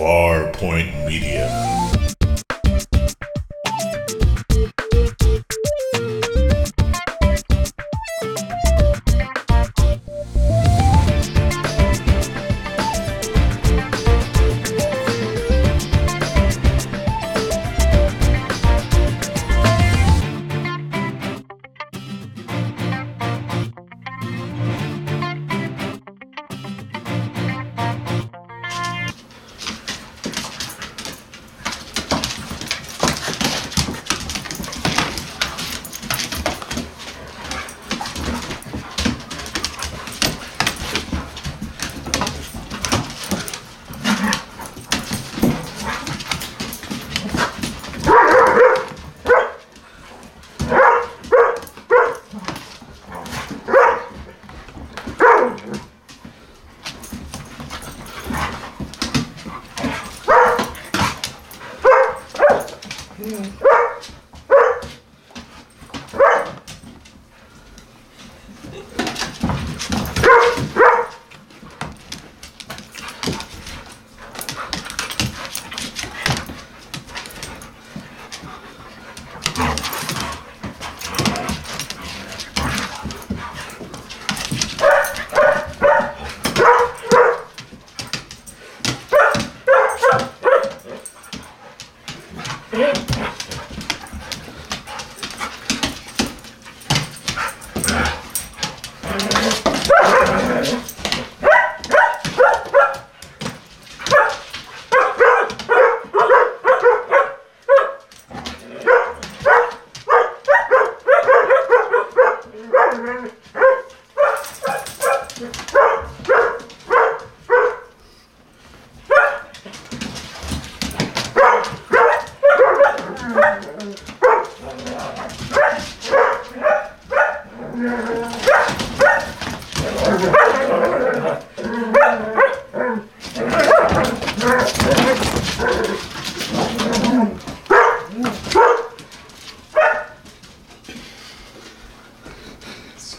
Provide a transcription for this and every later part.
Farpoint Media.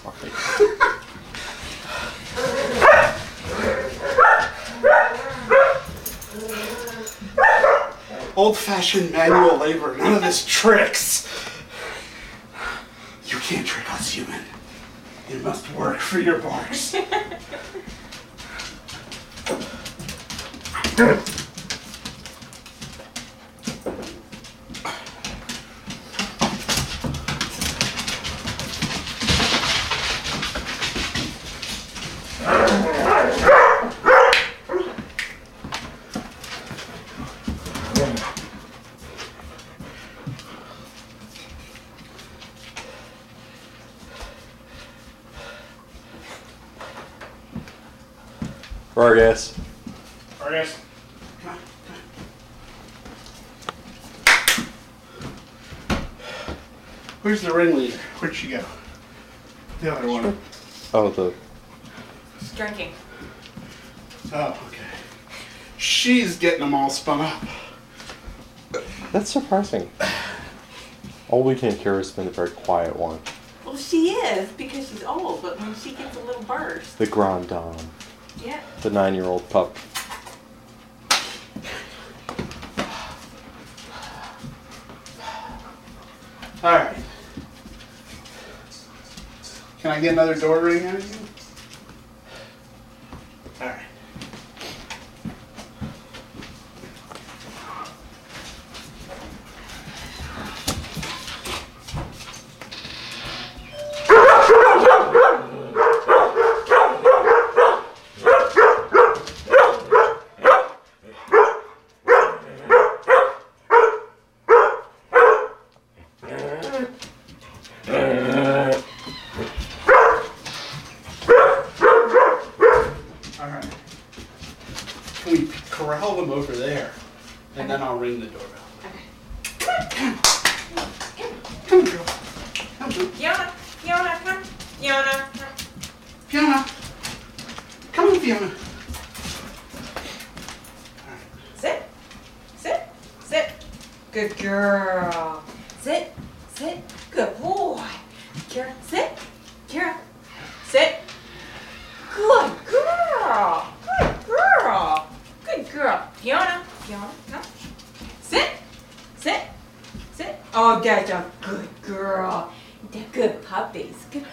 Old fashioned manual labor, none of this tricks. You can't trick us human. It must work for your barks. Fergus. Fergus. Where's the ringleader? Where'd she go? The other one. Oh, the She's drinking. Oh, okay. She's getting them all spun up. that's surprising. All weekend Kira's been a very quiet one. Well, she is because she's old, but when she gets a little burst, The Grand Dame, yeah. the nine-year-old pup. All right. Can I get another door ring out of you? All right. All right. Can we corral them over there, and then I'll ring the doorbell. Come, come, girl. Come, girl. Fiona, Fiona, come. Fiona, come. Fiona. Come on, Fiona. Sit. Sit. Sit. Good girl. Sit. Sit. Good boy. Kira, sit. Kira, sit. Good girl. Good girl. Good girl. Fiona, Fiona, come. Sit. Sit. Oh, that's good girl. They're good puppies. Good.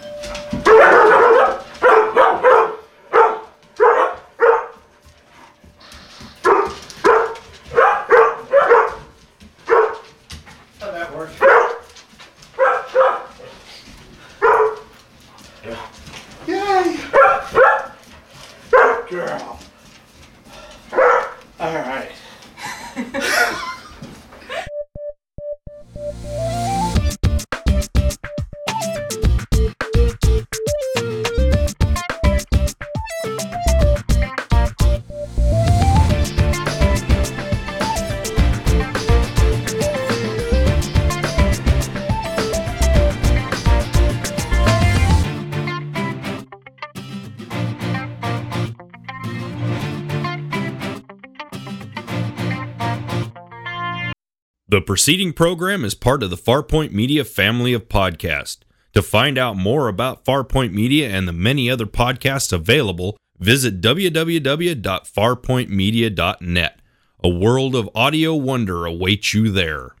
The preceding program is part of the Farpoint Media family of podcasts. To find out more about Farpoint Media and the many other podcasts available, visit www.farpointmedia.net. A world of audio wonder awaits you there.